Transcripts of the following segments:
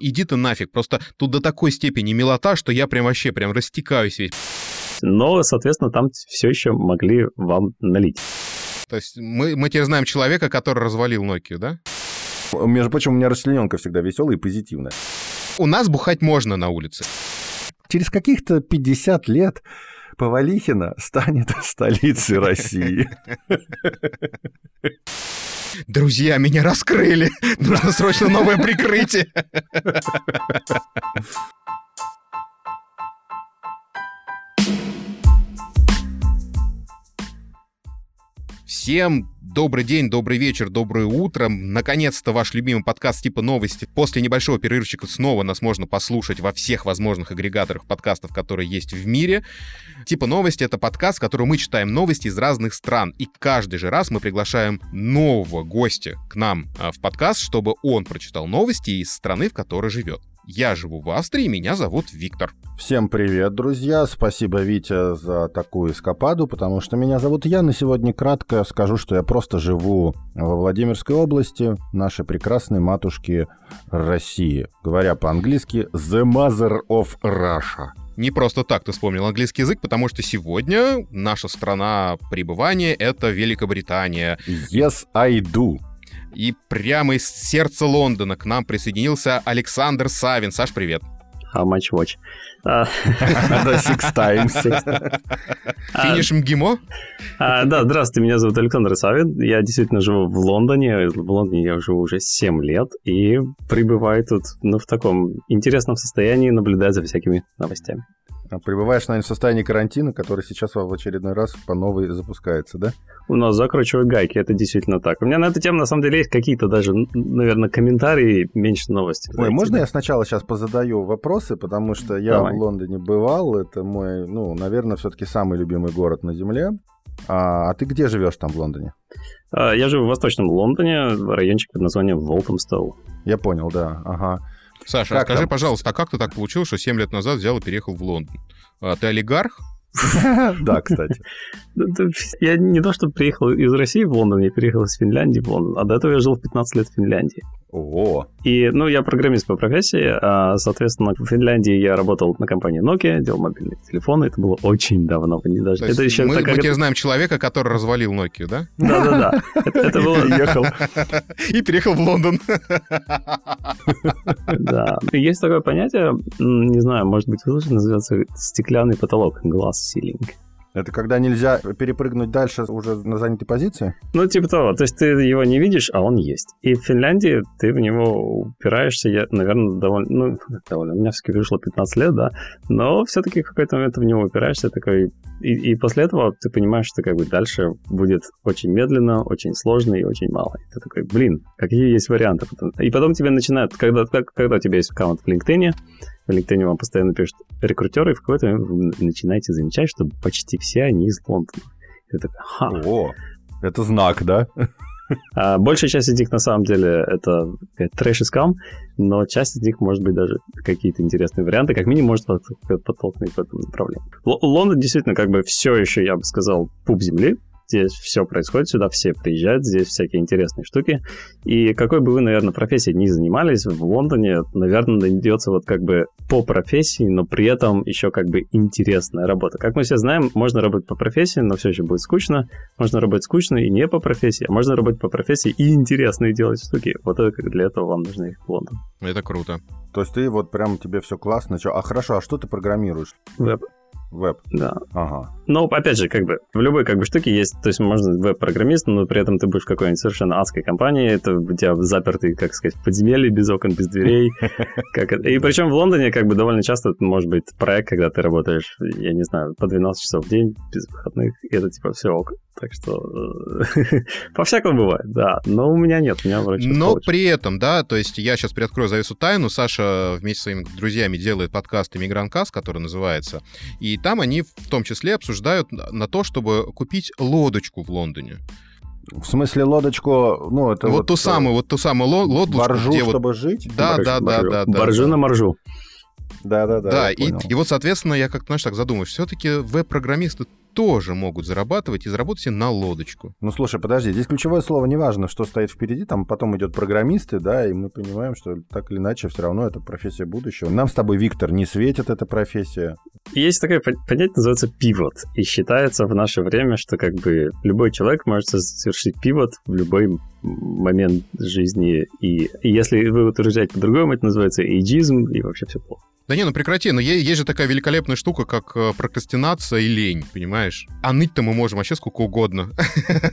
Иди ты нафиг, просто тут до такой степени милота, что я прям вообще прям растекаюсь весь. Но, соответственно, там все еще могли вам налить. То есть мы, мы теперь знаем человека, который развалил Nokia, да? Между прочим, у меня расчлененка всегда веселая и позитивная. У нас бухать можно на улице. Через каких-то 50 лет Повалихина станет столицей России. Друзья, меня раскрыли. Нужно срочно новое прикрытие. Всем добрый день, добрый вечер, доброе утро. Наконец-то ваш любимый подкаст типа новости. После небольшого перерывчика снова нас можно послушать во всех возможных агрегаторах подкастов, которые есть в мире. Типа новости — это подкаст, в котором мы читаем новости из разных стран. И каждый же раз мы приглашаем нового гостя к нам а, в подкаст, чтобы он прочитал новости из страны, в которой живет. Я живу в Австрии, меня зовут Виктор. Всем привет, друзья. Спасибо, Витя, за такую эскападу, потому что меня зовут Ян, и сегодня кратко скажу, что я просто живу во Владимирской области, нашей прекрасной матушки России. Говоря по-английски, The Mother of Russia. Не просто так ты вспомнил английский язык, потому что сегодня наша страна пребывания — это Великобритания. Yes, I do. И прямо из сердца Лондона к нам присоединился Александр Савин. Саш, привет. How much watch? Да, six times. Финиш МГИМО? А, да, здравствуйте, меня зовут Александр Савин. Я действительно живу в Лондоне. В Лондоне я живу уже 7 лет и пребываю тут ну, в таком интересном состоянии, наблюдая за всякими новостями. А пребываешь, наверное, в состоянии карантина, который сейчас в очередной раз по новой запускается, да? У нас закручивают гайки, это действительно так. У меня на эту тему, на самом деле, есть какие-то даже, наверное, комментарии, меньше новостей. Ой, можно я сначала сейчас позадаю вопросы, потому что я Давай. в Лондоне бывал, это мой, ну, наверное, все-таки самый любимый город на Земле. А, а ты где живешь там в Лондоне? А, я живу в Восточном Лондоне, в райончик под названием Волтомстоу. Я понял, да, ага. Саша, как скажи, там? пожалуйста, а как ты так получилось, что 7 лет назад взял и переехал в Лондон? А, ты олигарх? Да, кстати. Я не то, что приехал из России в Лондон, я переехал из Финляндии в Лондон, а до этого я жил в 15 лет в Финляндии. О. И, ну, я программист по профессии, а, соответственно, в Финляндии я работал на компании Nokia, делал мобильные телефоны, это было очень давно. Не даже, это еще мы, мы теперь знаем человека, который развалил Nokia, да? Да-да-да. Это было... Переехал. И переехал в Лондон. Да. Есть такое понятие, не знаю, может быть, вы называется стеклянный потолок, glass ceiling. Это когда нельзя перепрыгнуть дальше уже на занятой позиции? Ну, типа того. То есть ты его не видишь, а он есть. И в Финляндии ты в него упираешься, я, наверное, довольно... Ну, довольно... У меня все-таки вышло 15 лет, да. Но все-таки в какой-то момент ты в него упираешься такой... И, и после этого ты понимаешь, что как бы дальше будет очень медленно, очень сложно и очень мало. И ты такой, блин, какие есть варианты? И потом тебе начинают... Когда, когда у тебя есть аккаунт в LinkedIn, в LinkedIn вам постоянно пишут рекрутеры, и в какой-то момент вы начинаете замечать, что почти все они из Лондона. И ха. О, это знак, да? А большая часть из них на самом деле это трэш и скам, но часть из них может быть даже какие-то интересные варианты, как минимум может подтолкнуть в этом направлении. Л- Лондон действительно как бы все еще, я бы сказал, пуп земли, Здесь все происходит, сюда все приезжают, здесь всякие интересные штуки. И какой бы вы, наверное, профессией не занимались, в Лондоне, наверное, найдется вот как бы по профессии, но при этом еще как бы интересная работа. Как мы все знаем, можно работать по профессии, но все еще будет скучно. Можно работать скучно и не по профессии, а можно работать по профессии и интересные делать штуки. Вот это для этого вам нужно их в Лондон. Это круто. То есть ты вот прям тебе все классно. А хорошо, а что ты программируешь? Веб. Веб. Да. Ага. Но, опять же, как бы, в любой, как бы, штуке есть, то есть можно веб-программист, но при этом ты будешь в какой-нибудь совершенно адской компании, это у тебя запертый, как сказать, в подземелье, без окон, без дверей. Как. И причем в Лондоне, как бы, довольно часто это может быть проект, когда ты работаешь, я не знаю, по 12 часов в день, без выходных, и это, типа, все ок. Так что э, по-всякому бывает, да. Но у меня нет, у меня вроде Но при этом, да, то есть я сейчас приоткрою завесу тайну. Саша вместе с своими друзьями делает подкаст «Иммигранткаст», который называется. И там они в том числе обсуждают на то, чтобы купить лодочку в Лондоне. В смысле лодочку, ну это вот, вот ту самую, вот ту самую лодочку, боржу, где чтобы вот... жить. Да, да, да, да, да. Боржу на моржу. Да, да, да. Да, и, и вот, соответственно, я как-то, знаешь, так задумываюсь, все-таки веб-программисты тоже могут зарабатывать и заработать себе на лодочку. Ну, слушай, подожди, здесь ключевое слово не важно, что стоит впереди, там потом идет программисты, да, и мы понимаем, что так или иначе все равно это профессия будущего. Нам с тобой, Виктор, не светит эта профессия. Есть такое понятие, называется пивот, и считается в наше время, что как бы любой человек может совершить пивот в любой момент жизни, и, и если вы утверждаете по-другому, это называется эйджизм, и вообще все плохо. Да не, ну прекрати, но есть, есть же такая великолепная штука, как э, прокрастинация и лень, понимаешь? А ныть-то мы можем вообще сколько угодно.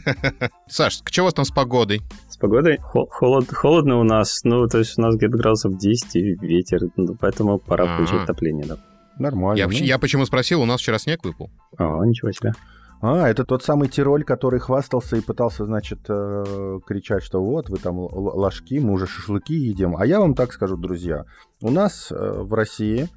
Саш, что у вас там с погодой? С погодой? Холод, холодно у нас, ну, то есть у нас где-то градусов 10 и ветер, ну, поэтому пора включить отопление, да. Нормально. Я, ну. я почему спросил, у нас вчера снег выпал. О, ничего себе. А, это тот самый Тироль, который хвастался и пытался, значит, э, кричать, что вот, вы там ложки, мы уже шашлыки едим. А я вам так скажу, друзья, у нас э, в России,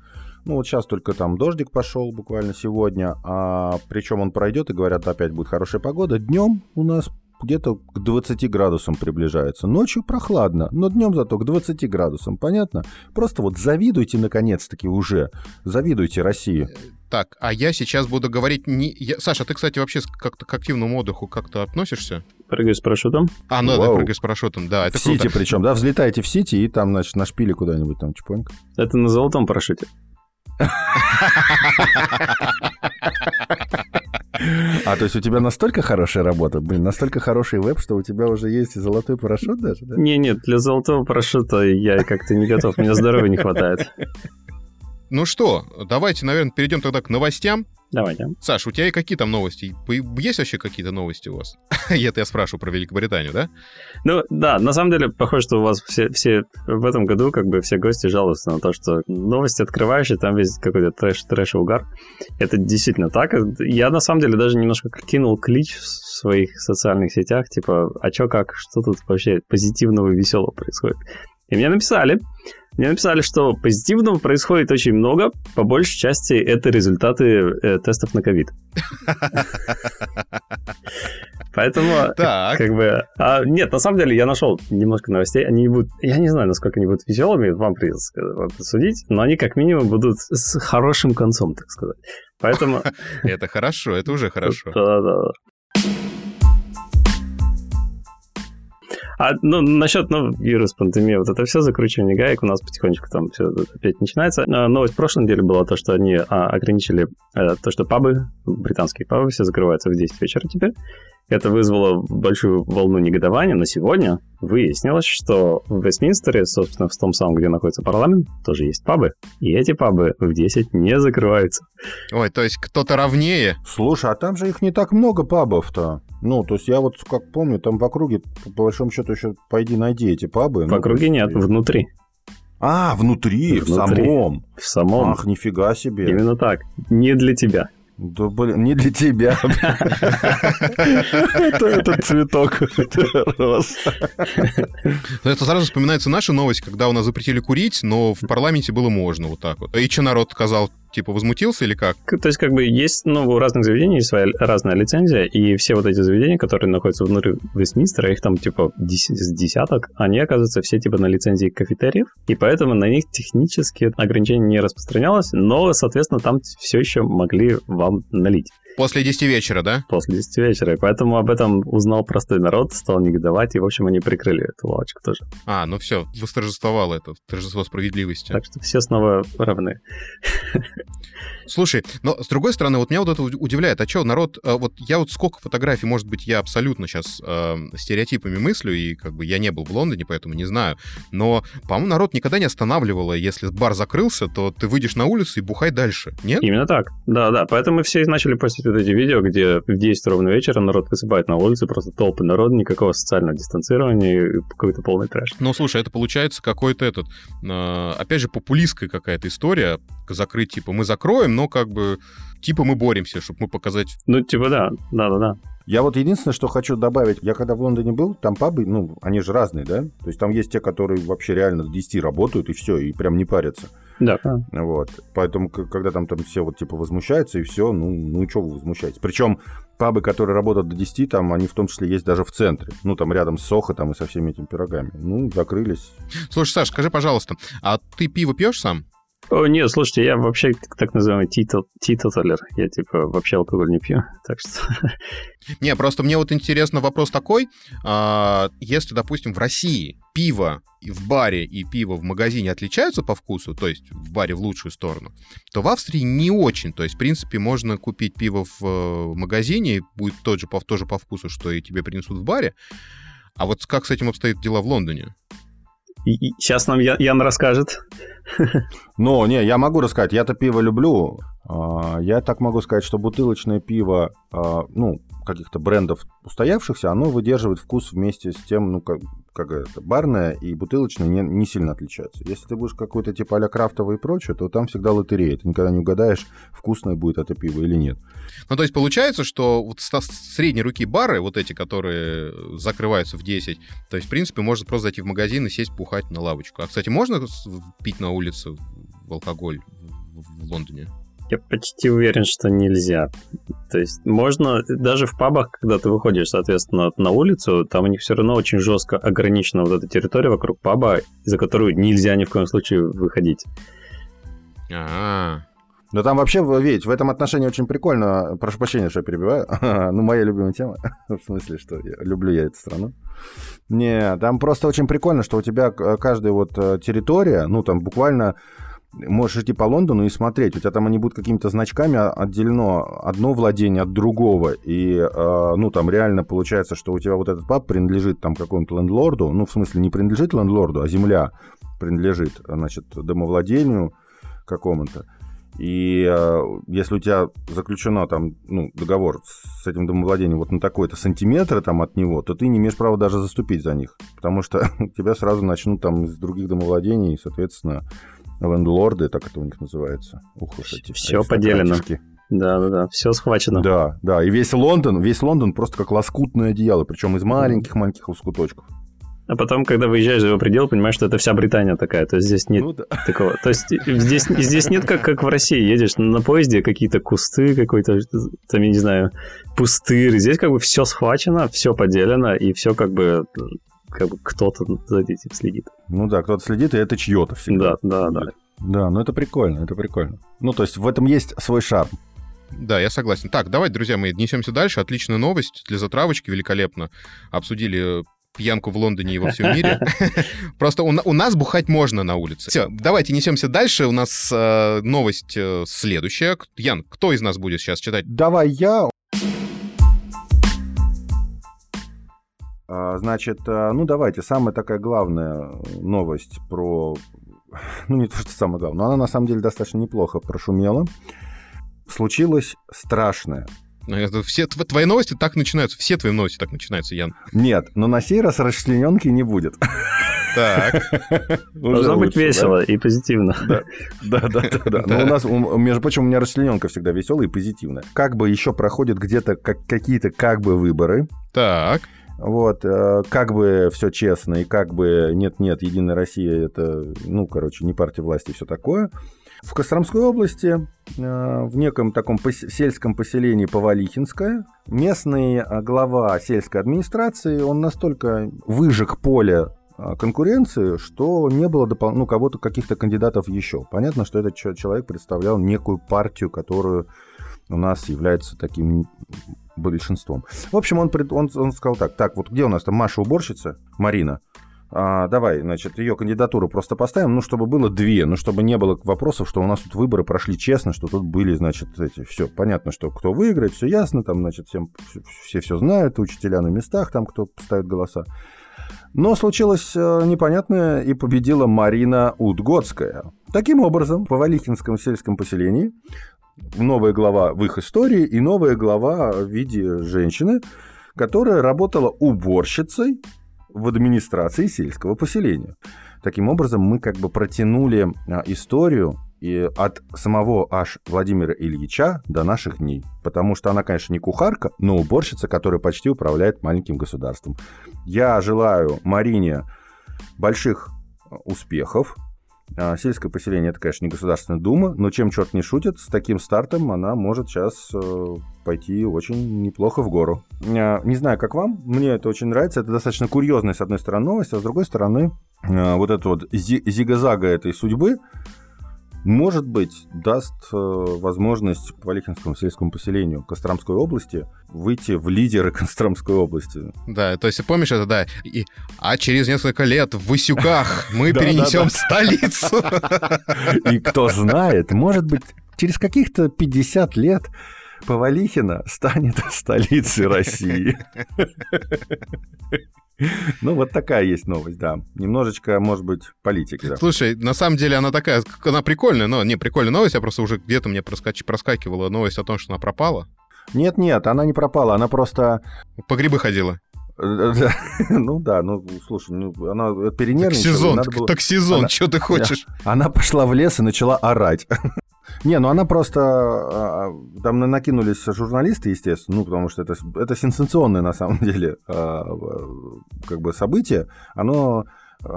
ну вот сейчас только там дождик пошел буквально сегодня, а причем он пройдет и говорят, опять будет хорошая погода. Днем у нас где-то к 20 градусам приближается. Ночью прохладно, но днем зато к 20 градусам, понятно? Просто вот завидуйте наконец-таки уже, завидуйте России. Так, а я сейчас буду говорить не... Я... Саша, ты, кстати, вообще как-то к активному отдыху как-то относишься? Прыгаю с парашютом. А, ну да, прыгаю с парашютом, да, это В круто. Сити причем, да, взлетаете в Сити и там, значит, на шпиле куда-нибудь там чпонька. Это на золотом парашюте. А, то есть у тебя настолько хорошая работа, блин, настолько хороший веб, что у тебя уже есть и золотой парашют даже, да? Не, нет, для золотого парашюта я как-то не готов, мне здоровья не хватает. Ну что, давайте, наверное, перейдем тогда к новостям. Давайте. Саш, у тебя какие там новости? Есть вообще какие-то новости у вас? Это я спрашиваю про Великобританию, да? Ну, да, на самом деле, похоже, что у вас все, все в этом году, как бы, все гости жалуются на то, что новости открываешь, и там весь какой-то трэш, трэш и угар. Это действительно так. Я, на самом деле, даже немножко кинул клич в своих социальных сетях, типа, а чё как, что тут вообще позитивного и веселого происходит? И мне написали, мне написали, что позитивного происходит очень много. По большей части это результаты э, тестов на ковид. Поэтому, так. как бы... А, нет, на самом деле я нашел немножко новостей. Они не будут... Я не знаю, насколько они будут веселыми, вам придется судить, но они как минимум будут с хорошим концом, так сказать. Поэтому... Это хорошо, это уже хорошо. Да-да-да. А ну, насчет ну, вирус, пандемия, вот это все закручивание гаек у нас потихонечку там все опять начинается. А, новость прошлой неделе была то, что они а, ограничили а, то, что пабы, британские пабы, все закрываются в 10 вечера теперь. Это вызвало большую волну негодования, но сегодня выяснилось, что в Вестминстере, собственно, в том самом, где находится парламент, тоже есть пабы. И эти пабы в 10 не закрываются. Ой, то есть кто-то ровнее? Слушай, а там же их не так много пабов-то. Ну, то есть я вот как помню, там в округе, по большому счету, еще пойди найди эти пабы. В ну, округе нет, внутри. А, внутри, внутри, в самом. В самом. Ах, нифига себе. Именно так. Не для тебя. Да, блин, не для тебя. Это цветок рос. Это сразу вспоминается наша новость, когда у нас запретили курить, но в парламенте было можно вот так вот. И что народ сказал? Типа возмутился или как? То есть, как бы есть, ну, у разных заведений есть своя разная лицензия, и все вот эти заведения, которые находятся внутри Вестминстера, их там, типа, с десяток, они, оказывается, все, типа, на лицензии кафетериев, и поэтому на них технически ограничение не распространялось, но, соответственно, там все еще могли вам налить. После 10 вечера, да? После 10 вечера. И поэтому об этом узнал простой народ, стал негодовать, и, в общем, они прикрыли эту лавочку тоже. А, ну все, восторжествовало это, торжество справедливости. Так что все снова равны. Слушай, но с другой стороны, вот меня вот это удивляет. А что, народ, вот я вот сколько фотографий, может быть, я абсолютно сейчас э, стереотипами мыслю, и как бы я не был в Лондоне, поэтому не знаю. Но, по-моему, народ никогда не останавливало, если бар закрылся, то ты выйдешь на улицу и бухай дальше, нет? Именно так, да-да. Поэтому все начали постить вот эти видео, где в 10 ровно вечера народ высыпает на улице, просто толпы народа, никакого социального дистанцирования и какой-то полный трэш. Ну, слушай, это получается какой-то этот, э, опять же, популистская какая-то история, закрыть, типа, мы закроем, но как бы, типа, мы боремся, чтобы мы показать... Ну, типа, да, да-да-да. Я вот единственное, что хочу добавить, я когда в Лондоне был, там пабы, ну, они же разные, да? То есть там есть те, которые вообще реально до 10 работают, и все, и прям не парятся. Да. Вот. Поэтому, когда там, там все вот типа возмущаются, и все, ну, ну что вы возмущаетесь? Причем пабы, которые работают до 10, там, они в том числе есть даже в центре. Ну, там рядом с Сохо, там, и со всеми этими пирогами. Ну, закрылись. Слушай, Саш, скажи, пожалуйста, а ты пиво пьешь сам? О, нет, слушайте, я вообще так называемый титоталер. Я типа вообще алкоголь не пью, так что... Не, просто мне вот интересно вопрос такой. А, если, допустим, в России пиво в баре и пиво в магазине отличаются по вкусу, то есть в баре в лучшую сторону, то в Австрии не очень. То есть, в принципе, можно купить пиво в э, магазине, будет тот же, тоже по вкусу, что и тебе принесут в баре. А вот как с этим обстоят дела в Лондоне? Сейчас нам Ян расскажет. Ну, не, я могу рассказать. Я-то пиво люблю. А, я так могу сказать, что бутылочное пиво, а, ну, каких-то брендов устоявшихся, оно выдерживает вкус вместе с тем, ну, как, как это, барное и бутылочное не, не сильно отличаются. Если ты будешь какой-то типа а-ля крафтовый и прочее, то там всегда лотерея. Ты никогда не угадаешь, вкусное будет это пиво или нет. Ну, то есть получается, что вот средней руки бары, вот эти, которые закрываются в 10, то есть, в принципе, можно просто зайти в магазин и сесть пухать на лавочку. А, кстати, можно пить на улице алкоголь в Лондоне? Я почти уверен, что нельзя. То есть можно даже в пабах, когда ты выходишь, соответственно, на улицу, там у них все равно очень жестко ограничена вот эта территория вокруг паба, за которую нельзя ни в коем случае выходить. А, да там вообще, ведь в этом отношении очень прикольно. Прошу прощения, что я перебиваю. ну, моя любимая тема. в смысле, что я, люблю я эту страну. Не, там просто очень прикольно, что у тебя каждая вот э, территория, ну, там буквально можешь идти по Лондону и смотреть. У тебя там они будут какими-то значками отделено одно владение от другого. И, э, ну, там реально получается, что у тебя вот этот паб принадлежит там какому-то лендлорду. Ну, в смысле, не принадлежит лендлорду, а земля принадлежит, значит, домовладению какому-то. И э, если у тебя заключено там, ну, договор с этим домовладением вот на такой-то сантиметр там от него, то ты не имеешь права даже заступить за них, потому что тебя сразу начнут там из других домовладений, соответственно, лендлорды, так это у них называется. Ух уж эти Все поделено. Да, да, да, все схвачено. Да, да, и весь Лондон, весь Лондон просто как лоскутное одеяло, причем из маленьких-маленьких лоскуточков. А потом, когда выезжаешь за его предел, понимаешь, что это вся Британия такая. То есть здесь нет ну, да. такого. То есть здесь, здесь нет как, как в России. Едешь на поезде, какие-то кусты, какой-то, там, я не знаю, пустырь. Здесь как бы все схвачено, все поделено, и все как бы как бы кто-то за этим следит. Ну да, кто-то следит, и это чье-то всегда. Да, да, да. Да, ну это прикольно, это прикольно. Ну, то есть в этом есть свой шарм. Да, я согласен. Так, давайте, друзья мои, несемся дальше. Отличная новость для затравочки, великолепно. Обсудили пьянку в Лондоне и во всем мире. Просто у, нас бухать можно на улице. Все, давайте несемся дальше. У нас э, новость э, следующая. Ян, кто из нас будет сейчас читать? Давай я. Значит, э, ну давайте, самая такая главная новость про... Ну не то, что самое главное, но она на самом деле достаточно неплохо прошумела. Случилось страшное. Ну, все твои новости так начинаются. Все твои новости так начинаются, Ян. Нет, но на сей раз расчлененки не будет. Так. Должно быть весело и позитивно. Да, да, да. да. Но у нас, между прочим, у меня расчлененка всегда веселая и позитивная. Как бы еще проходят где-то какие-то как бы выборы. Так. Вот, э, как бы все честно, и как бы нет-нет, Единая Россия это, ну, короче, не партия власти и все такое. В Костромской области, э, в неком таком сельском поселении Повалихинское, местный э, глава сельской администрации, он настолько выжег поле конкуренции, что не было допол- ну, кого-то, каких-то кандидатов еще. Понятно, что этот человек представлял некую партию, которую у нас является таким большинством. В общем, он, он, он сказал так, так, вот где у нас там Маша уборщица, Марина, а, давай, значит, ее кандидатуру просто поставим, ну, чтобы было две, ну, чтобы не было вопросов, что у нас тут выборы прошли честно, что тут были, значит, эти, все, понятно, что кто выиграет, все ясно, там, значит, всем, все все знают, учителя на местах, там, кто ставит голоса. Но случилось э, непонятное, и победила Марина Удгодская. Таким образом, в Валихинском сельском поселении новая глава в их истории и новая глава в виде женщины, которая работала уборщицей в администрации сельского поселения. Таким образом, мы как бы протянули а, историю и от самого аж Владимира Ильича до наших дней. Потому что она, конечно, не кухарка, но уборщица, которая почти управляет маленьким государством. Я желаю Марине больших а, успехов, сельское поселение это, конечно, не Государственная Дума, но чем черт не шутит, с таким стартом она может сейчас э, пойти очень неплохо в гору. А, не знаю, как вам, мне это очень нравится. Это достаточно курьезная, с одной стороны, новость, а с другой стороны, э, вот эта вот зигзага этой судьбы, может быть, даст э, возможность Валихинскому сельскому поселению Костромской области выйти в лидеры Костромской области. Да, то есть помнишь это, да. И, а через несколько лет в Васюках мы перенесем столицу. И кто знает, может быть, через каких-то 50 лет Повалихина станет столицей России. Ну, вот такая есть новость, да. Немножечко, может быть, политики. Да. Слушай, на самом деле она такая, она прикольная, но не прикольная новость, я просто уже где-то мне проскач... проскакивала новость о том, что она пропала. Нет-нет, она не пропала, она просто... По грибы ходила. Ну да, ну слушай, ну, она перенервничала. Так сезон, было... так сезон, она... что ты хочешь? Она пошла в лес и начала орать. Не, ну она просто... А, а, там накинулись журналисты, естественно, ну, потому что это, это сенсационное, на самом деле, а, как бы событие. Оно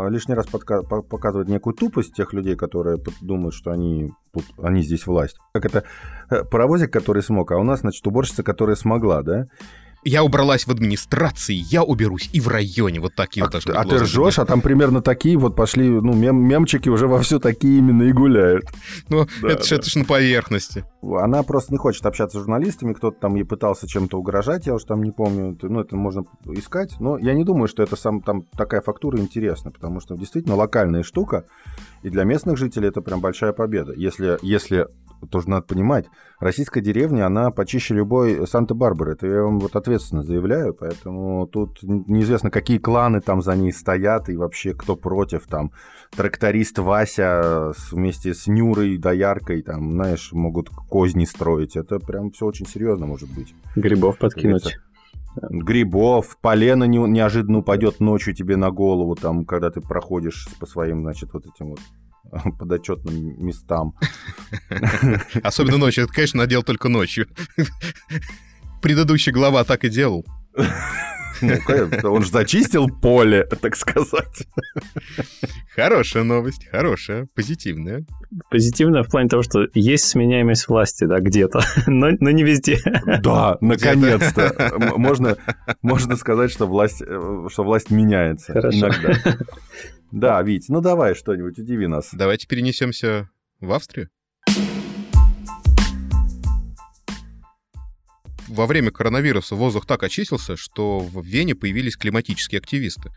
лишний раз подка- показывает некую тупость тех людей, которые думают, что они, тут, они здесь власть. Как это э, паровозик, который смог, а у нас, значит, уборщица, которая смогла, да? Я убралась в администрации, я уберусь и в районе. Вот такие а, вот должны А ты ржешь, а там примерно такие вот пошли, ну, мем мемчики уже во все такие именно и гуляют. Ну, да, это, да. это же на поверхности. Она просто не хочет общаться с журналистами, кто-то там ей пытался чем-то угрожать, я уже там не помню, ну, это можно искать, но я не думаю, что это сам там такая фактура интересна, потому что действительно локальная штука, и для местных жителей это прям большая победа. Если, если тоже надо понимать, российская деревня, она почище любой Санта-Барбары. Это я вам вот ответственно заявляю, поэтому тут неизвестно, какие кланы там за ней стоят и вообще кто против. Там тракторист Вася вместе с Нюрой, Дояркой, там, знаешь, могут козни строить. Это прям все очень серьезно может быть. Грибов подкинуть грибов, полено не, неожиданно упадет ночью тебе на голову, там, когда ты проходишь по своим, значит, вот этим вот подотчетным местам. Особенно ночью. Это, конечно, надел только ночью. Предыдущая глава так и делал. Ну, он же зачистил поле, так сказать. Хорошая новость, хорошая, позитивная. Позитивная в плане того, что есть сменяемость власти, да, где-то, но, но не везде. Да, наконец-то. Можно, можно сказать, что власть, э, что власть меняется Хорошо. иногда. Да, Вить, ну давай что-нибудь, удиви нас. Давайте перенесемся в Австрию. во время коронавируса воздух так очистился, что в Вене появились климатические активисты.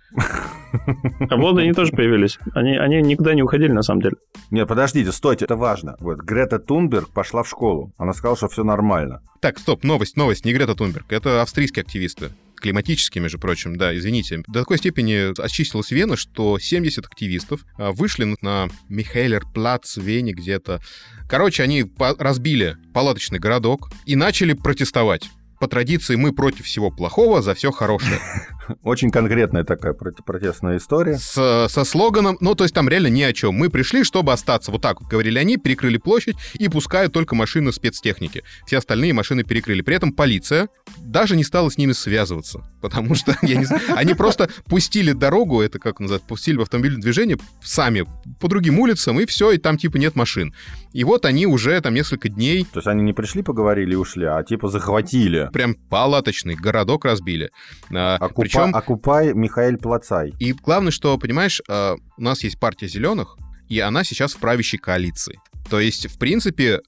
А в Лондоне тоже появились. Они, они никуда не уходили, на самом деле. Нет, подождите, стойте, это важно. Вот, Грета Тунберг пошла в школу. Она сказала, что все нормально. Так, стоп, новость, новость, не Грета Тунберг. Это австрийские активисты климатические, между прочим, да, извините, до такой степени очистилась Вена, что 70 активистов а, вышли на Михайлер-Плац в Вене где-то. Короче, они разбили палаточный городок и начали протестовать по традиции мы против всего плохого, за все хорошее. Очень конкретная такая протестная история. С, со слоганом, ну, то есть там реально ни о чем. Мы пришли, чтобы остаться. Вот так вот говорили они, перекрыли площадь и пускают только машины спецтехники. Все остальные машины перекрыли. При этом полиция даже не стала с ними связываться. Потому что, я не знаю, они просто пустили дорогу, это как называется, пустили в автомобильное движение сами по другим улицам, и все, и там типа нет машин. И вот они уже там несколько дней... То есть они не пришли, поговорили и ушли, а типа захватили прям палаточный городок разбили. А, Окупа... Причем... Окупай Михаил Плацай. И главное, что, понимаешь, а, у нас есть партия зеленых, и она сейчас в правящей коалиции. То есть, в принципе,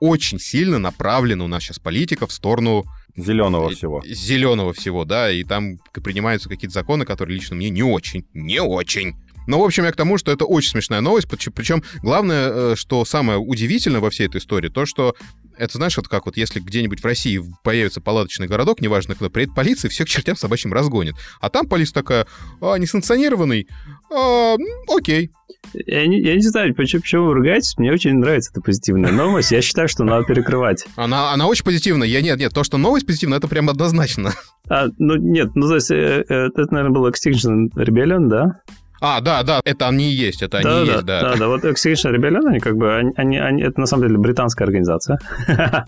очень сильно направлена у нас сейчас политика в сторону Зеленого всего. Зеленого всего, да, и там принимаются какие-то законы, которые лично мне не очень, не очень но, в общем, я к тому, что это очень смешная новость, причем главное, э, что самое удивительное во всей этой истории, то, что это знаешь, вот как вот если где-нибудь в России появится палаточный городок, неважно кто, приедет полиция, всех к чертям собачьим разгонит. А там полиция такая, а, несанкционированный, а, окей. Я не, я не знаю, почему, почему вы ругаетесь, мне очень нравится эта позитивная новость, я считаю, что надо перекрывать. Она, она очень позитивная, я нет, нет, то, что новость позитивная, это прям однозначно. А, ну нет, ну то есть э, э, это, наверное, был Extinction Rebellion, да? А, да, да, это они и есть, это да, они да, есть, да. Да, да, вот Extinction Rebellion, они как бы, они, они, они, это на самом деле британская организация.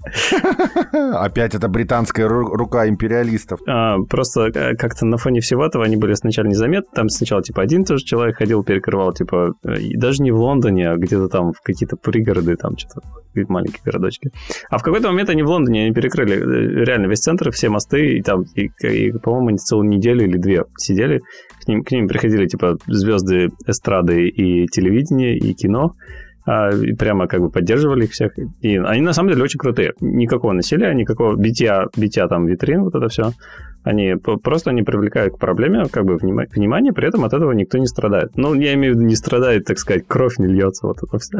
Опять это британская рука империалистов. А, просто э, как-то на фоне всего этого они были сначала незаметны, там сначала типа один тоже человек ходил, перекрывал, типа, э, даже не в Лондоне, а где-то там в какие-то пригороды, там что-то, маленькие городочки. А в какой-то момент они в Лондоне, они перекрыли э, реально весь центр, все мосты, и там, и, и по-моему, они целую неделю или две сидели, к ним, к ним приходили, типа, звезды эстрады и телевидения, и кино, а, и прямо как бы поддерживали их всех. И они на самом деле очень крутые. Никакого насилия, никакого битья, битья там витрин, вот это все. Они просто не привлекают к проблеме как бы внимание, при этом от этого никто не страдает. Ну, я имею в виду, не страдает, так сказать, кровь не льется, вот это все.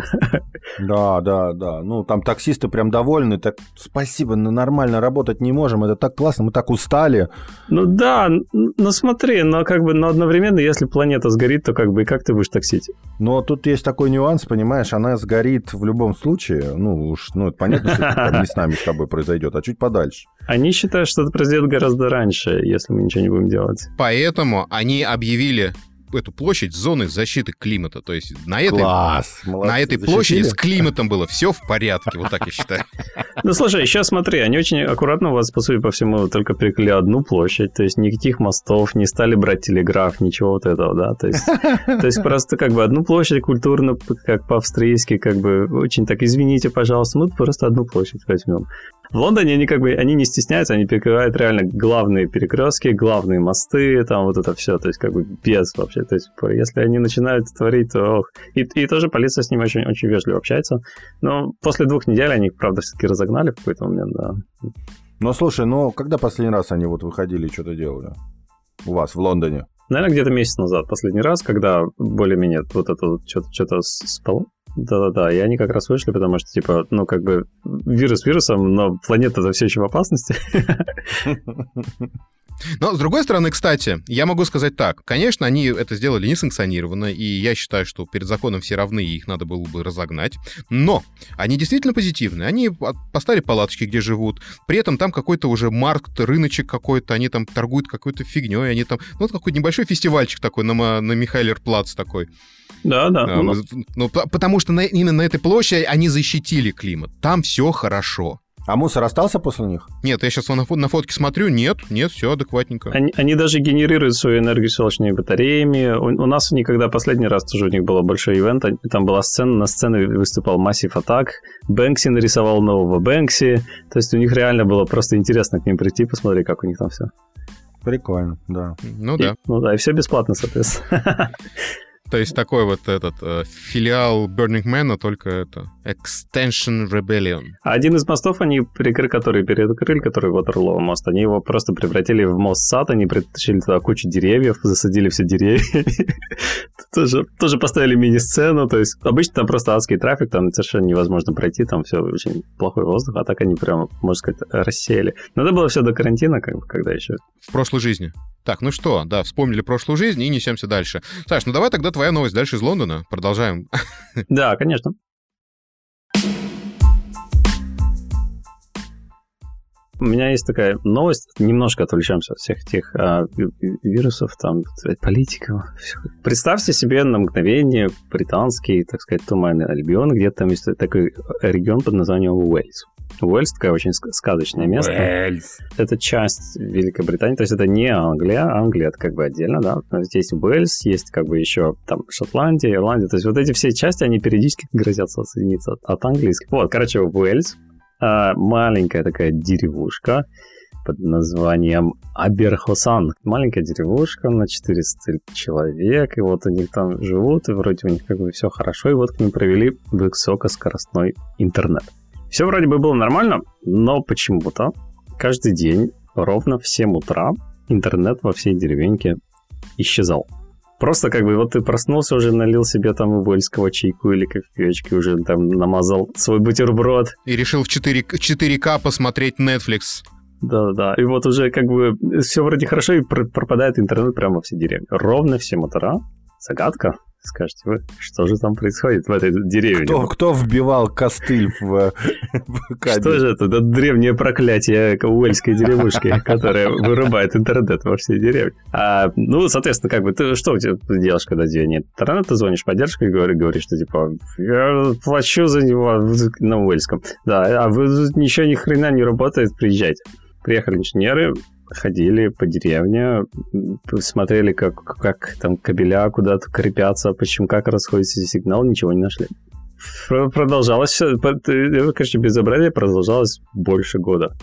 Да, да, да. Ну, там таксисты прям довольны, так спасибо, но нормально работать не можем, это так классно, мы так устали. Ну да, ну смотри, но как бы, но одновременно, если планета сгорит, то как бы и как ты будешь таксить? Но тут есть такой нюанс, понимаешь, она сгорит в любом случае, ну уж, ну это понятно, что это не с нами с тобой произойдет, а чуть подальше. Они считают, что это произойдет гораздо раньше, если мы ничего не будем делать. Поэтому они объявили эту площадь зоны защиты климата. То есть на этой, Класс, молодцы, на этой площади с климатом было все в порядке, вот так я считаю. Ну, слушай, сейчас смотри, они очень аккуратно у вас, по сути, по всему, только перекрыли одну площадь, то есть никаких мостов, не стали брать телеграф, ничего вот этого, да, то есть, то есть просто как бы одну площадь культурно, как по-австрийски, как бы очень так, извините, пожалуйста, мы просто одну площадь возьмем. В Лондоне они как бы, они не стесняются, они перекрывают реально главные перекрестки, главные мосты, там вот это все, то есть как бы без вообще, то есть если они начинают творить, то ох. И, и тоже полиция с ними очень, очень вежливо общается. Но после двух недель они их, правда, все-таки разогнали в какой-то момент, да. Ну, слушай, ну, когда последний раз они вот выходили и что-то делали? У вас в Лондоне? Наверное, где-то месяц назад, последний раз, когда более-менее вот это вот что-то, что-то спало, да-да-да, и они как раз вышли, потому что, типа, ну, как бы, вирус вирусом, но планета-то все еще в опасности. Но, с другой стороны, кстати, я могу сказать так. Конечно, они это сделали несанкционированно, и я считаю, что перед законом все равны, и их надо было бы разогнать. Но они действительно позитивные. Они поставили палаточки, где живут. При этом там какой-то уже маркт, рыночек какой-то, они там торгуют какой-то фигней, они там... Ну, какой-то небольшой фестивальчик такой на, на Михайлер-Плац такой. Да, да. А, ну, потому что на, именно на этой площади они защитили климат. Там все хорошо. А мусор остался после них? Нет, я сейчас на, на фотке смотрю, нет, нет, все адекватненько. Они, они даже генерируют свою энергию солнечными батареями. У, у нас никогда последний раз тоже у них было большой ивент, там была сцена, на сцене выступал Massive Attack, Бэнкси нарисовал нового Бэнкси, то есть у них реально было просто интересно к ним прийти, посмотреть, как у них там все. Прикольно, да. Ну и, да. Ну да, и все бесплатно, соответственно. То есть такой вот этот э, филиал Burning Man, только это Extension Rebellion. Один из мостов, они прикрыли, который перекрыли, который Ватерлоо мост, они его просто превратили в мост-сад, они притащили туда кучу деревьев, засадили все деревья. тоже, тоже поставили мини-сцену, то есть обычно там просто адский трафик, там совершенно невозможно пройти, там все очень плохой воздух, а так они прям, можно сказать, рассеяли. Но это было все до карантина, как бы, когда еще... В прошлой жизни. Так, ну что, да, вспомнили прошлую жизнь и несемся дальше. Саш, ну давай тогда твоя новость дальше из Лондона. Продолжаем. Да, конечно. У меня есть такая новость, немножко отвлечемся от всех тех а, вирусов, там, политиков. Представьте себе на мгновение британский, так сказать, туманный Альбион, где там есть такой регион под названием Уэльс. Уэльс такое очень сказочное место. Уэльс. Это часть Великобритании, то есть это не Англия, Англия это как бы отдельно, да. Здесь Уэльс, есть как бы еще там Шотландия, Ирландия, то есть вот эти все части, они периодически грозятся соединиться от, от английских. Вот, короче, Уэльс, маленькая такая деревушка под названием Аберхосан. Маленькая деревушка на 400 человек, и вот они там живут, и вроде у них как бы все хорошо, и вот к ним провели высокоскоростной интернет. Все вроде бы было нормально, но почему-то каждый день ровно в 7 утра интернет во всей деревеньке исчезал. Просто как бы вот ты проснулся, уже налил себе там убольского чайку или кофеечки, уже там намазал свой бутерброд. И решил в 4, 4К посмотреть Netflix. Да-да-да. И вот уже как бы все вроде хорошо, и пропадает интернет прямо во всей деревне. Ровно в 7 утра. Загадка. Скажете вы, что же там происходит в этой деревне? Кто, кто вбивал костыль в, в кабель? Что же это? Это древнее проклятие уэльской деревушки, которая вырубает интернет во всей деревне. А, ну, соответственно, как бы, ты что ты делаешь, когда тебе нет интернета? Ты звонишь поддержку и говоришь, говоришь, что типа, я плачу за него на уэльском. Да, а вы ничего ни хрена не работает, приезжайте. Приехали инженеры, ходили по деревне, смотрели, как, как там кабеля куда-то крепятся, почему, как расходится сигнал, ничего не нашли. Продолжалось, короче, безобразие продолжалось больше года.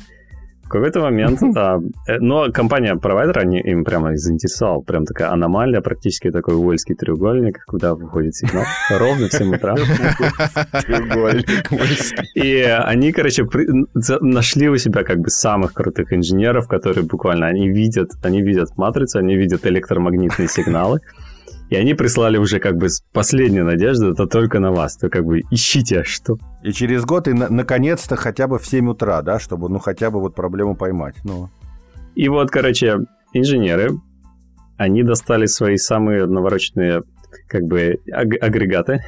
Какой-то момент, да. Э, но компания-провайдер, они им прямо заинтересовала. Прям такая аномалия, практически такой уэльский треугольник, куда выходит сигнал ровно в 7 утра. И они, короче, нашли у себя как бы самых крутых инженеров, которые буквально, они видят, они видят матрицу, они видят электромагнитные сигналы, и они прислали уже как бы последнюю надежду, это только на вас. То как бы ищите, что... И через год, и на- наконец-то хотя бы в 7 утра, да, чтобы ну хотя бы вот проблему поймать. Ну. И вот, короче, инженеры, они достали свои самые навороченные как бы аг- агрегаты,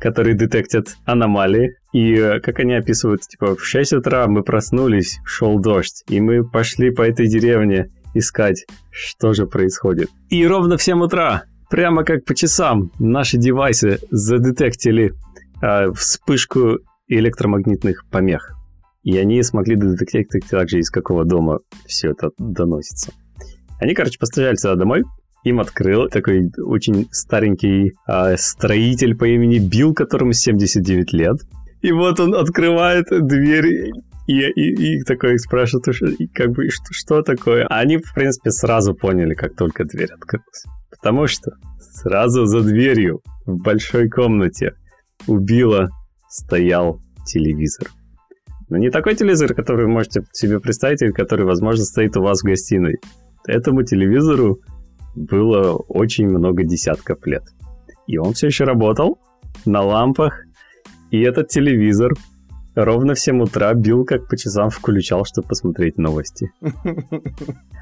которые детектят аномалии. И э, как они описывают, типа, в 6 утра мы проснулись, шел дождь, и мы пошли по этой деревне искать, что же происходит. И ровно в 7 утра прямо как по часам наши девайсы задетектили э, вспышку электромагнитных помех. И они смогли детектировать также, из какого дома все это доносится. Они, короче, постучали сюда домой, им открыл такой очень старенький э, строитель по имени Билл, которому 79 лет. И вот он открывает дверь и, и, и такой спрашивает, как бы, что, что такое? А они, в принципе, сразу поняли, как только дверь открылась. Потому что сразу за дверью в большой комнате у Билла стоял телевизор. Но не такой телевизор, который вы можете себе представить, или который, возможно, стоит у вас в гостиной. Этому телевизору было очень много десятков лет. И он все еще работал на лампах. И этот телевизор ровно в 7 утра бил как по часам включал, чтобы посмотреть новости.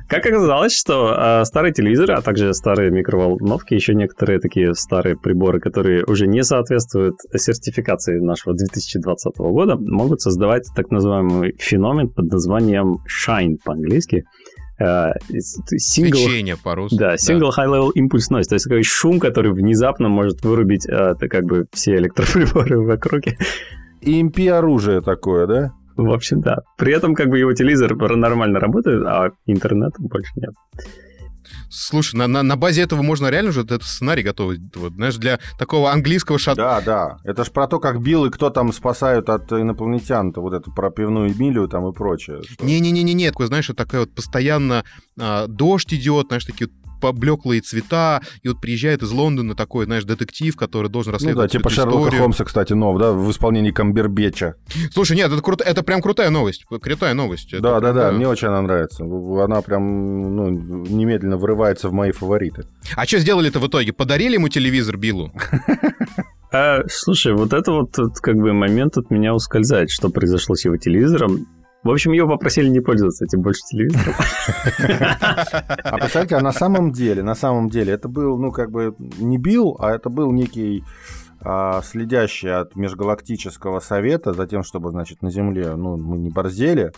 Как оказалось, что э, старые телевизоры, а также старые микроволновки, еще некоторые такие старые приборы, которые уже не соответствуют сертификации нашего 2020 года, могут создавать так называемый феномен под названием shine по-английски. Uh, single, Свечение по-русски. Да, single да. high level impulse noise, то есть такой шум, который внезапно может вырубить uh, как бы все электроприборы в округе. EMP-оружие такое, да? В общем, да. При этом как бы его телевизор нормально работает, а интернета больше нет. Слушай, на, на, на базе этого можно реально же этот сценарий готовить, вот, знаешь, для такого английского шат... Да, да. Это ж про то, как Билл и кто там спасают от инопланетян-то, вот эту про пивную Эмилию там и прочее. Не-не-не-не, такое, знаешь, такая вот постоянно а, дождь идет, знаешь, такие вот поблеклые цвета, и вот приезжает из Лондона такой, знаешь, детектив, который должен расследовать Ну да, типа Шерлока историю. Холмса, кстати, нов, да, в исполнении Камбербеча. Слушай, нет, это, круто, это прям крутая новость, крутая новость. Это да, да, да, мне очень она нравится. Она прям, ну, немедленно врывается в мои фавориты. А что сделали-то в итоге? Подарили ему телевизор Биллу? А, слушай, вот это вот как бы момент от меня ускользает, что произошло с его телевизором. В общем, ее попросили не пользоваться этим больше телевизором. А представьте, а на самом деле, на самом деле, это был, ну, как бы не Билл, а это был некий а, следящий от межгалактического совета за тем, чтобы, значит, на Земле, ну, мы не борзели,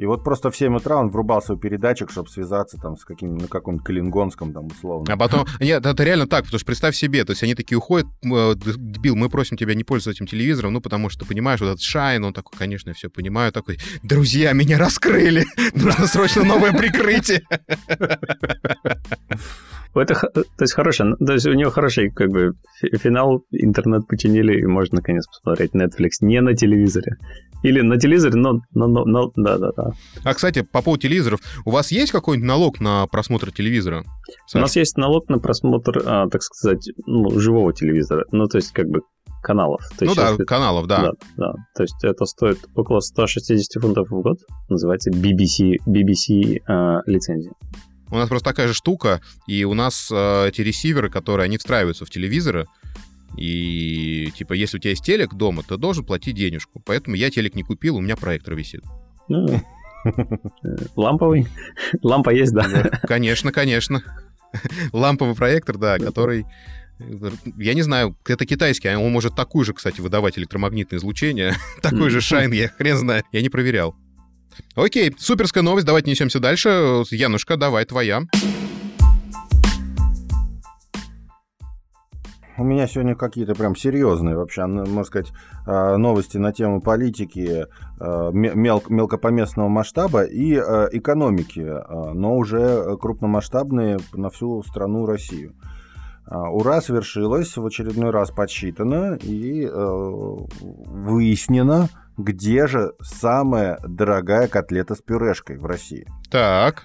и вот просто в 7 утра он врубал свой передатчик, чтобы связаться там с каким на каком-то Калингонском там условно. А потом... Нет, это реально так, потому что представь себе, то есть они такие уходят, э, Билл, мы просим тебя не пользоваться этим телевизором, ну, потому что, понимаешь, вот этот Шайн, он такой, конечно, все понимаю, такой, друзья, меня раскрыли, нужно срочно новое прикрытие. Это, то есть, хороший, то есть у него хороший, как бы, финал, интернет починили, и можно, наконец, посмотреть Netflix не на телевизоре. Или на телевизоре, но, но, но, но да, да, да. А, кстати, по поводу телевизоров, у вас есть какой-нибудь налог на просмотр телевизора? Саша? У нас есть налог на просмотр, а, так сказать, ну, живого телевизора. Ну, то есть, как бы, каналов. То ну да, если... каналов, да. да. Да, то есть это стоит около 160 фунтов в год. Называется BBC, BBC э, лицензия. У нас просто такая же штука, и у нас э, эти ресиверы, которые, они встраиваются в телевизоры, и, типа, если у тебя есть телек дома, ты должен платить денежку. Поэтому я телек не купил, у меня проектор висит. Ну, ламповый? Лампа есть, да? Конечно, конечно. Ламповый проектор, да, который... Я не знаю, это китайский, а он может такую же, кстати, выдавать электромагнитное излучение. Такой же шайн, я хрен знаю. Я не проверял. Окей, суперская новость, давайте несемся дальше. Янушка, давай, твоя. У меня сегодня какие-то прям серьезные вообще, можно сказать, а, новости на тему политики а, мел мелкопоместного масштаба и а, экономики, но уже крупномасштабные на всю страну Россию. Ура свершилось, в очередной раз подсчитано и выяснено, где же самая дорогая котлета с пюрешкой в России? Так.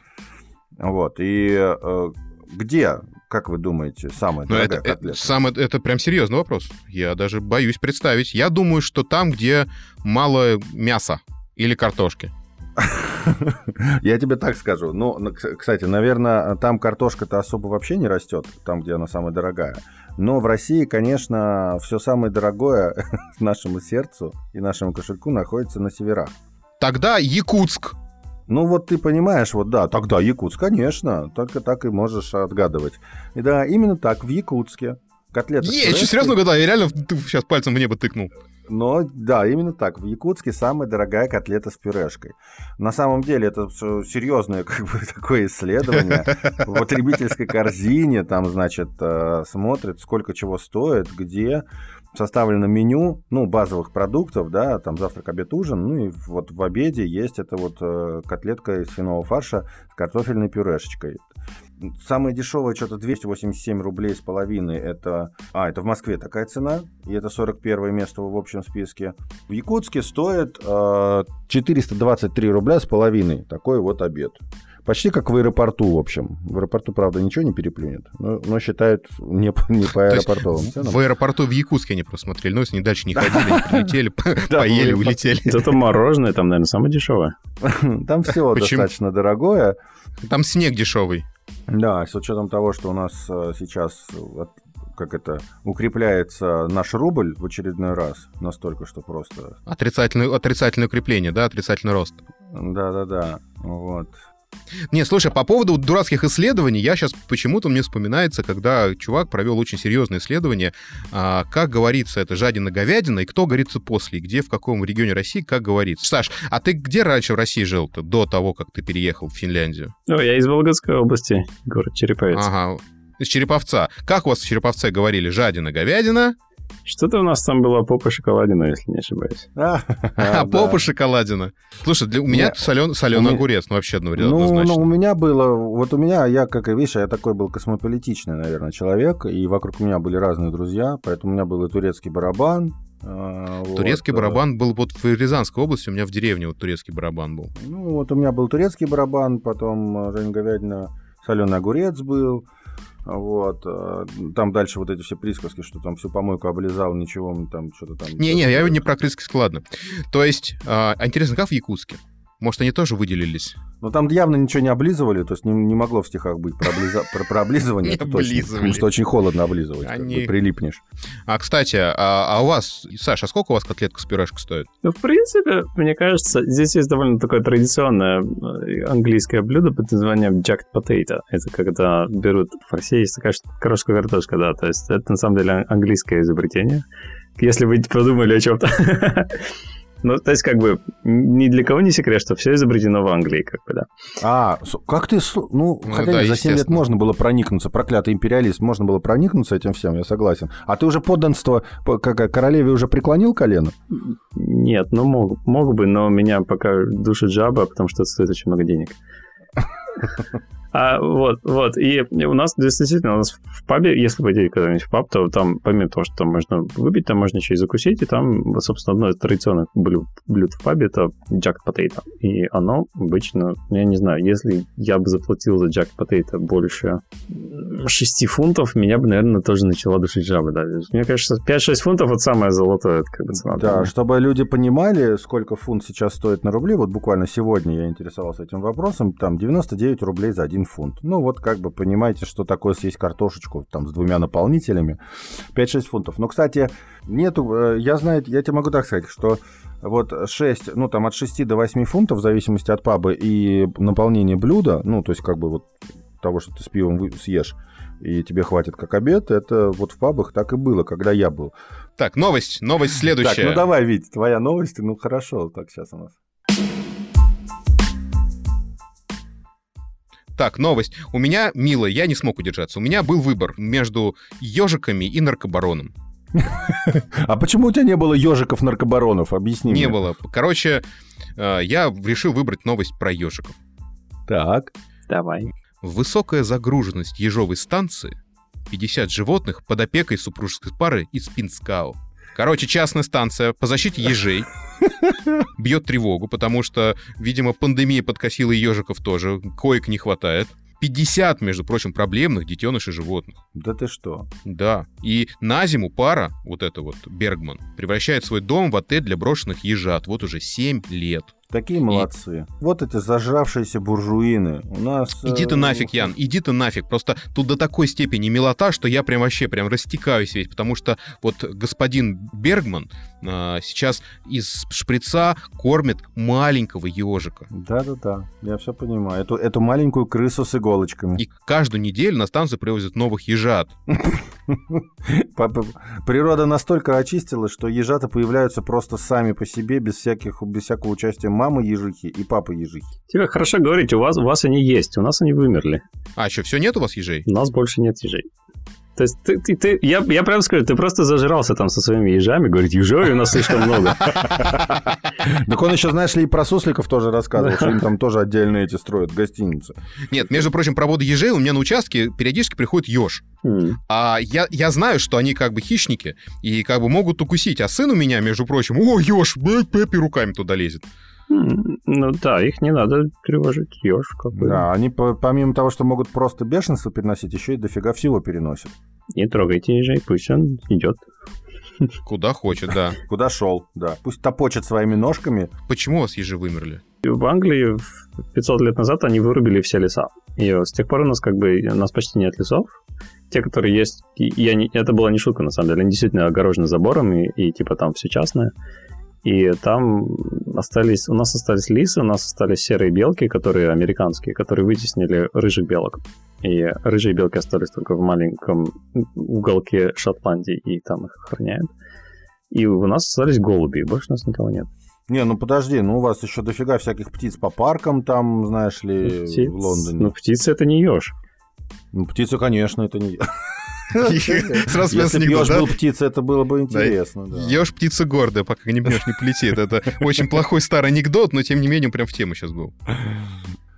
Вот, и э, где, как вы думаете, самая Но дорогая это, это, котлета? самый, это прям серьезный вопрос. Я даже боюсь представить. Я думаю, что там, где мало мяса или картошки. Я тебе так скажу. Ну, кстати, наверное, там картошка-то особо вообще не растет, там, где она самая дорогая. Но в России, конечно, все самое дорогое нашему сердцу и нашему кошельку находится на северах. Тогда Якутск. Ну вот ты понимаешь, вот да, тогда Якутск, конечно, только так и можешь отгадывать. И да, именно так, в Якутске. Котлеты. Не, пюрешкой. серьезно угадал? Я реально сейчас пальцем в небо тыкнул. Но да, именно так. В Якутске самая дорогая котлета с пюрешкой. На самом деле это серьезное как бы такое исследование. В потребительской корзине там, значит, э, смотрят, сколько чего стоит, где составлено меню, ну, базовых продуктов, да, там завтрак, обед, ужин, ну и вот в обеде есть это вот э, котлетка из свиного фарша с картофельной пюрешечкой. Самое дешевое что-то 287 рублей с половиной. Это, а, это в Москве такая цена, и это 41 место в общем списке. В Якутске стоит э, 423 рубля с половиной. Такой вот обед. Почти как в аэропорту, в общем. В аэропорту, правда, ничего не переплюнет, но, но считают не, по- не по аэропортовым ценам. В аэропорту в Якутске они просто смотрели. Ну, если они дальше не ходили, они прилетели, поели, аэропорт- улетели. Зато мороженое там, наверное, самое дешевое. Там все достаточно дорогое. Там снег дешевый. Да, с учетом того, что у нас э, сейчас э, как это укрепляется наш рубль в очередной раз, настолько, что просто Отрицательное, отрицательное укрепление, да, отрицательный рост. да-да-да, вот. Не, слушай, по поводу дурацких исследований, я сейчас почему-то мне вспоминается, когда чувак провел очень серьезное исследование, а, как говорится, это жадина говядина, и кто говорится после, и где, в каком регионе России, как говорится. Саш, а ты где раньше в России жил-то, до того, как ты переехал в Финляндию? О, я из Вологодской области, город Череповец. Ага, из Череповца. Как у вас в Череповце говорили? Жадина говядина, Что-то у нас там было попа шоколадина, если не ошибаюсь. А, а да. попа шоколадина. Слушай, для, у меня Не, солен, у соленый меня- огурец, ну вообще одно, Ну, ну, однозначно. у меня было, вот у меня, я, как и видишь, я такой был космополитичный, наверное, человек, и вокруг меня были разные друзья, поэтому у меня был и турецкий барабан. а, вот, Турецкий э, барабан был вот в Рязанской области, у меня в деревне вот турецкий барабан был. Ну, вот у меня был турецкий барабан, потом э, Жень говядина, соленый огурец был. Вот. э, Там дальше вот эти все присказки, что там всю помойку облизал, ничего, там что-то там... Не-не, я не про крымский ладно. То есть, а интересно, как в Якутске? Может, они тоже выделились? Ну, там явно ничего не облизывали, то есть не, не могло в стихах быть про, облиза- про, про облизывание, это точно, потому что очень холодно облизывать, как бы Они- прилипнешь. А, кстати, а, а у вас, Саша, а сколько у вас котлетка с пюрешкой стоит? Ну, в принципе, мне кажется, здесь есть довольно такое традиционное э, английское блюдо под названием jacked potato. Это когда берут... В России есть такая штука, корошка картошка, да. То есть это на самом деле ан- английское изобретение. Если вы подумали о чем-то. Ну, то есть, как бы, ни для кого не секрет, что все изобретено в Англии, как бы, да. А, как ты... Ну, Ну хотя да, нет, за 7 лет можно было проникнуться, проклятый империалист, можно было проникнуться этим всем, я согласен. А ты уже подданство по- как, а, королеве уже преклонил колено? Нет, ну, мог, мог бы, но меня пока душит жаба, потому что это стоит очень много денег. А, вот, вот. И у нас действительно, у нас в пабе, если пойти когда-нибудь в паб, то там, помимо того, что там можно выпить, там можно еще и закусить, и там, собственно, одно из традиционных блюд, блюд в пабе это jack potato. И оно обычно, я не знаю, если я бы заплатил за jack potato больше 6 фунтов, меня бы, наверное, тоже начала душить жаба, да. Мне кажется, 5-6 фунтов это самое золотое, как бы цена. Да, чтобы люди понимали, сколько фунт сейчас стоит на рубли, вот буквально сегодня я интересовался этим вопросом, там 99 рублей за один фунт. Ну вот как бы понимаете, что такое съесть картошечку там с двумя наполнителями, 5-6 фунтов. Но, кстати, нету, э, я знаю, я тебе могу так сказать, что вот 6, ну там от 6 до 8 фунтов, в зависимости от паба и наполнения блюда, ну то есть как бы вот того, что ты с пивом съешь, и тебе хватит как обед, это вот в пабах так и было, когда я был. Так, новость, новость следующая. Так, ну давай, Вить, твоя новость. Ну хорошо, так сейчас у нас. Так, новость. У меня, мило, я не смог удержаться. У меня был выбор между ежиками и наркобароном. А почему у тебя не было ежиков наркобаронов? Объясни Не мне. было. Короче, э, я решил выбрать новость про ежиков. Так. Давай. Высокая загруженность ежовой станции, 50 животных под опекой супружеской пары из Пинскау. Короче, частная станция по защите ежей. бьет тревогу, потому что, видимо, пандемия подкосила и ежиков тоже, коек не хватает. 50, между прочим, проблемных детенышей животных. Да ты что? Да. И на зиму пара, вот эта вот Бергман, превращает свой дом в отель для брошенных ежат. Вот уже 7 лет. Такие молодцы. И... Вот эти зажравшиеся буржуины. У нас... Иди ты э, нафиг, Ян, иди ты нафиг. Просто тут до такой степени милота, что я прям вообще прям растекаюсь весь, потому что вот господин Бергман э, сейчас из шприца кормит маленького ежика. Да-да-да, я все понимаю. Эту, эту маленькую крысу с иголочками. И каждую неделю на станцию привозят новых ежат. Природа настолько очистила, что ежата появляются просто сами по себе, без, всяких, без всякого участия мамы ежихи и папы ежихи. Тебе хорошо говорить, у вас, у вас они есть, у нас они вымерли. А, что, все нет у вас ежей? У нас больше нет ежей. То есть ты, ты, ты я, я прям скажу, ты просто зажирался там со своими ежами, говорит, ежей у нас слишком много. Так он еще, знаешь ли, и про сусликов тоже рассказывал, что им там тоже отдельно эти строят гостиницы. Нет, между прочим, про воду ежей у меня на участке периодически приходит еж. А я, я знаю, что они как бы хищники и как бы могут укусить. А сын у меня, между прочим, о, еж, Пеппи руками туда лезет. Ну да, их не надо тревожить, еж какой. Да, они помимо того, что могут просто бешенство переносить, еще и дофига всего переносят. Не трогайте ежей, пусть он идет. Куда хочет, да. Куда шел, да. Пусть топочет своими ножками. Почему у вас ежи вымерли? В Англии 500 лет назад они вырубили все леса. И с тех пор у нас как бы у нас почти нет лесов. Те, которые есть, я не, это была не шутка на самом деле, они действительно огорожены забором и, и типа там все частное. И там остались, у нас остались лисы, у нас остались серые белки, которые американские, которые вытеснили рыжих белок. И рыжие белки остались только в маленьком уголке Шотландии, и там их охраняют. И у нас остались голуби, и больше у нас никого нет. Не, ну подожди, ну у вас еще дофига всяких птиц по паркам там, знаешь ли, птиц? в Лондоне. Ну птицы это не еж. Ну птицы, конечно, это не Сразу Если бы еж был птица, это было бы интересно. Еж птица гордая, пока не бьешь, не полетит. Это очень плохой старый анекдот, но тем не менее прям в тему сейчас был.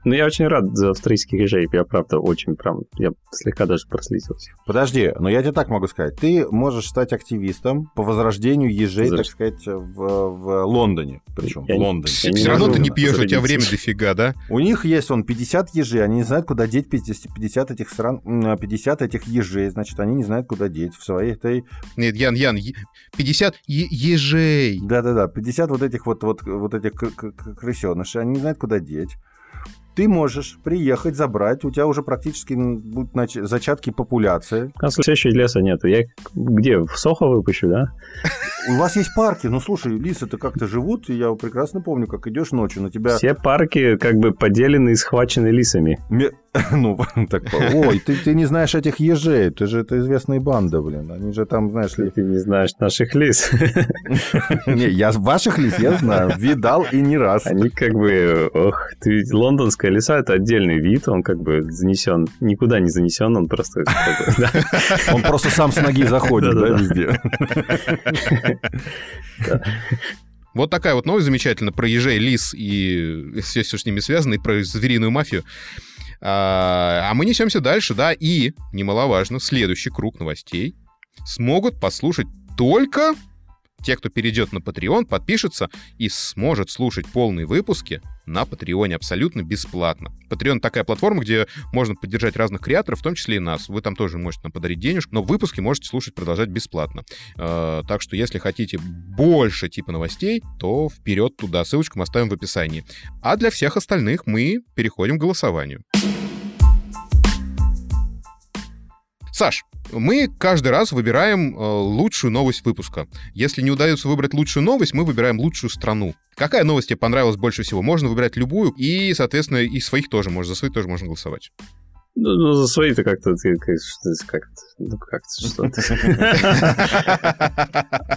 Ну, я очень рад за австрийских ежей. Я, правда, очень прям... Я слегка даже прослизился. Подожди, но я тебе так могу сказать. Ты можешь стать активистом по возрождению ежей, Подожди. так сказать, в, в Лондоне. Причем я в Лондоне. Я Все равно ты не пьешь, у тебя время дофига, да? У них есть, он, 50 ежей. Они не знают, куда деть 50, 50 этих стран... 50 этих ежей. Значит, они не знают, куда деть в своей этой... Нет, Ян, Ян, 50 ежей. Да-да-да, 50 вот этих вот, вот, вот этих крысенышей. Они не знают, куда деть ты можешь приехать, забрать, у тебя уже практически будут нач... зачатки популяции. А следующего леса нету. Я где, в Сохо выпущу, да? У вас есть парки, ну слушай, лисы-то как-то живут, и я прекрасно помню, как идешь ночью, на тебя... Все парки как бы поделены и схвачены лисами. Ну, так, ой, ты, ты не знаешь этих ежей, ты же это известная банда, блин, они же там, знаешь ли... Ты не знаешь наших лис. Не, я ваших лис, я знаю, видал и не раз. Они как бы, ох, ты лондонская лиса, это отдельный вид, он как бы занесен, никуда не занесен, он просто... Он просто сам с ноги заходит, да, везде. Вот такая вот новость замечательная про ежей, лис и все, что с ними связано, и про звериную мафию. А, а мы несемся дальше, да, и, немаловажно, следующий круг новостей смогут послушать только те, кто перейдет на Patreon, подпишется и сможет слушать полные выпуски на Патреоне абсолютно бесплатно. Patreon такая платформа, где можно поддержать разных креаторов, в том числе и нас. Вы там тоже можете нам подарить денежку, но выпуски можете слушать, продолжать бесплатно. Э, так что, если хотите больше типа новостей, то вперед туда. Ссылочку мы оставим в описании. А для всех остальных мы переходим к голосованию. Саш, мы каждый раз выбираем э, лучшую новость выпуска. Если не удается выбрать лучшую новость, мы выбираем лучшую страну. Какая новость тебе понравилась больше всего? Можно выбирать любую, и, соответственно, и своих тоже можно, за свои тоже можно голосовать. Ну, ну за свои-то как-то ты как ну как-то что-то.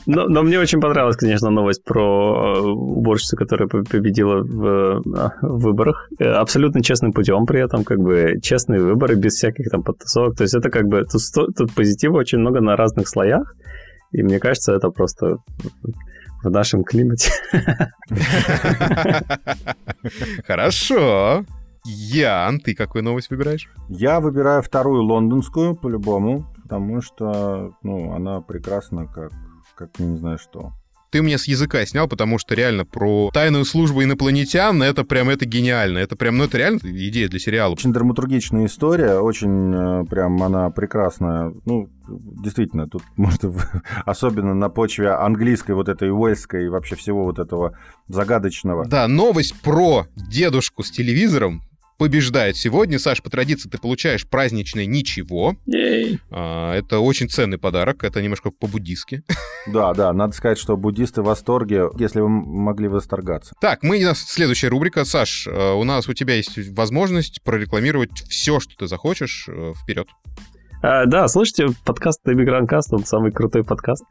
но, но мне очень понравилась, конечно, новость про э, уборщицу, которая победила в, э, в выборах. Э, абсолютно честным путем при этом, как бы честные выборы, без всяких там подтасовок. То есть это как бы тут, тут позитива очень много на разных слоях. И мне кажется, это просто в нашем климате. Хорошо. Ян, ты какую новость выбираешь? Я выбираю вторую лондонскую, по-любому, потому что, ну, она прекрасна, как, как не знаю что. ты мне с языка снял, потому что реально про тайную службу инопланетян, это прям, это гениально. Это прям, ну это реально идея для сериала. Очень драматургичная история, очень э, прям она прекрасная. Ну, действительно, тут может, особенно на почве английской вот этой уэльской и вообще всего вот этого загадочного. Да, новость про дедушку с телевизором побеждает сегодня. Саш, по традиции ты получаешь праздничное ничего. А, это очень ценный подарок, это немножко по-буддистски. Да, да, надо сказать, что буддисты в восторге, если вы могли восторгаться. Так, мы, следующая рубрика. Саш, э, у нас у тебя есть возможность прорекламировать все, что ты захочешь. Э, Вперед. А, да, слушайте, подкаст Эмигранкаст, он самый крутой подкаст.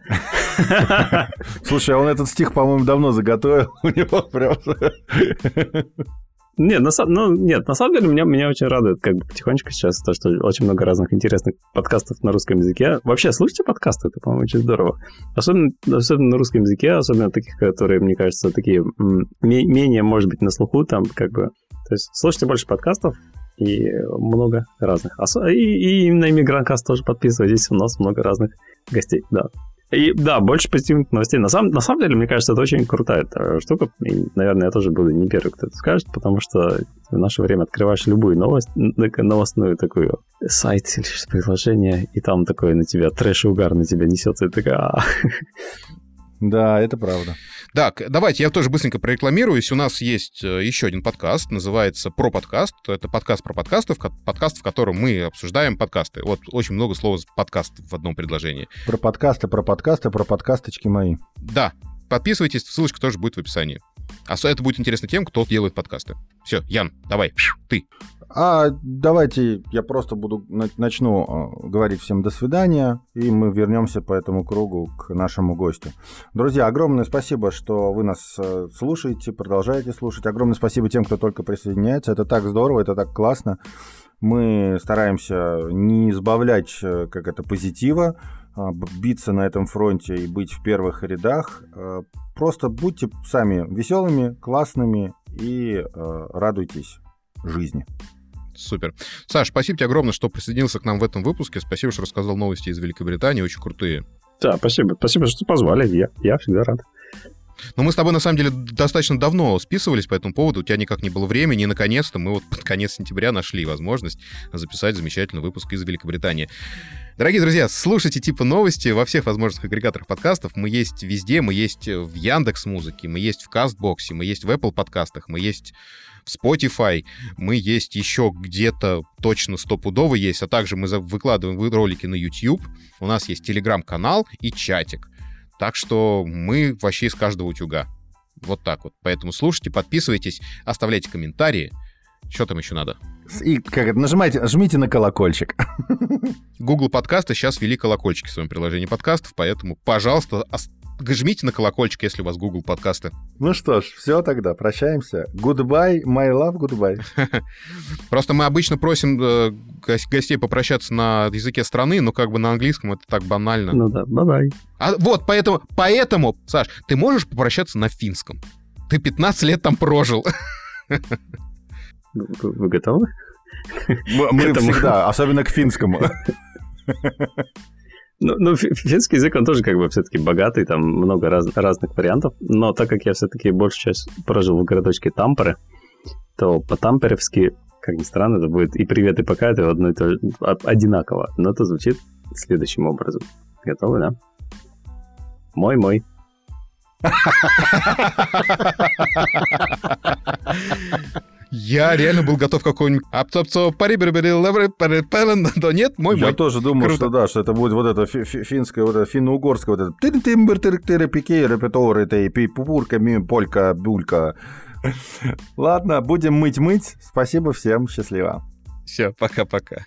Слушай, а он этот стих, по-моему, давно заготовил. У него прям... Нет, на, ну, нет, на самом деле меня, меня очень радует как бы потихонечку сейчас то, что очень много разных интересных подкастов на русском языке. Вообще, слушайте подкасты, это, по-моему, очень здорово. Особенно, особенно на русском языке, особенно таких, которые, мне кажется, такие менее, может быть, на слуху, там, как бы... То есть слушайте больше подкастов, и много разных. И, и именно Иммигранткаст тоже подписывайтесь, у нас много разных гостей, да. И да, больше позитивных новостей. На самом, на самом деле, мне кажется, это очень крутая эта штука. И, наверное, я тоже буду не первый, кто это скажет, потому что в наше время открываешь любую новость, новостную такую сайт или приложение, и там такое на тебя трэш и угар на тебя несется, и такая... Да, это правда. Так, давайте я тоже быстренько прорекламируюсь. У нас есть э, еще один подкаст, называется «Про подкаст». Это подкаст про подкастов, подкаст, в котором мы обсуждаем подкасты. Вот очень много слов подкаст в одном предложении. Про подкасты, про подкасты, про подкасточки мои. Да, подписывайтесь, ссылочка тоже будет в описании. А это будет интересно тем, кто делает подкасты. Все, Ян, давай, ты. А давайте я просто буду начну а, говорить всем до свидания, и мы вернемся по этому кругу к нашему гостю. Друзья, огромное спасибо, что вы нас э, слушаете, продолжаете слушать. Огромное спасибо тем, кто только присоединяется. Это так здорово, это так классно. Мы стараемся не избавлять, э, как это, позитива, а, биться на этом фронте и быть в первых рядах. Э, просто будьте сами веселыми, классными и радуйтесь жизни. Супер. Саш, спасибо тебе огромное, что присоединился к нам в этом выпуске. Спасибо, что рассказал новости из Великобритании, очень крутые. Да, спасибо. Спасибо, что позвали. Я, я всегда рад. Но мы с тобой, на самом деле, достаточно давно списывались по этому поводу, у тебя никак не было времени, и, наконец-то, мы вот под конец сентября нашли возможность записать замечательный выпуск из Великобритании. Дорогие друзья, слушайте типа новости во всех возможных агрегаторах подкастов. Мы есть везде, мы есть в Яндекс Музыке, мы есть в Кастбоксе, мы есть в Apple подкастах, мы есть в Spotify, мы есть еще где-то точно стопудово есть, а также мы выкладываем ролики на YouTube, у нас есть телеграм-канал и чатик. Так что мы вообще из каждого утюга. Вот так вот. Поэтому слушайте, подписывайтесь, оставляйте комментарии. Что там еще надо? И как это, нажимайте, жмите на колокольчик. Google подкасты сейчас вели колокольчики в своем приложении подкастов, поэтому, пожалуйста, жмите на колокольчик, если у вас Google подкасты. Ну что ж, все тогда, прощаемся. Goodbye, my love, goodbye. Просто мы обычно просим э, гостей попрощаться на языке страны, но как бы на английском это так банально. Ну да, bye-bye. А вот поэтому, поэтому, Саш, ты можешь попрощаться на финском? Ты 15 лет там прожил. Вы, вы готовы? Мы, мы всегда, особенно к финскому. Ну, ну, финский язык, он тоже как бы все-таки богатый, там много раз, разных вариантов, но так как я все-таки большую часть прожил в городочке Тампере, то по-тамперевски, как ни странно, это будет и привет, и пока, это одно и то же, одинаково, но это звучит следующим образом. Готовы, да? Мой-мой. Я реально был готов какой-нибудь апцопцо но нет, мой Я тоже думал, что да, что это будет вот это финское, вот это финно-угорское, вот это пике, репетор, это и пупурка, полька, булька. Ладно, будем мыть-мыть. Спасибо всем, счастливо. Все, пока-пока.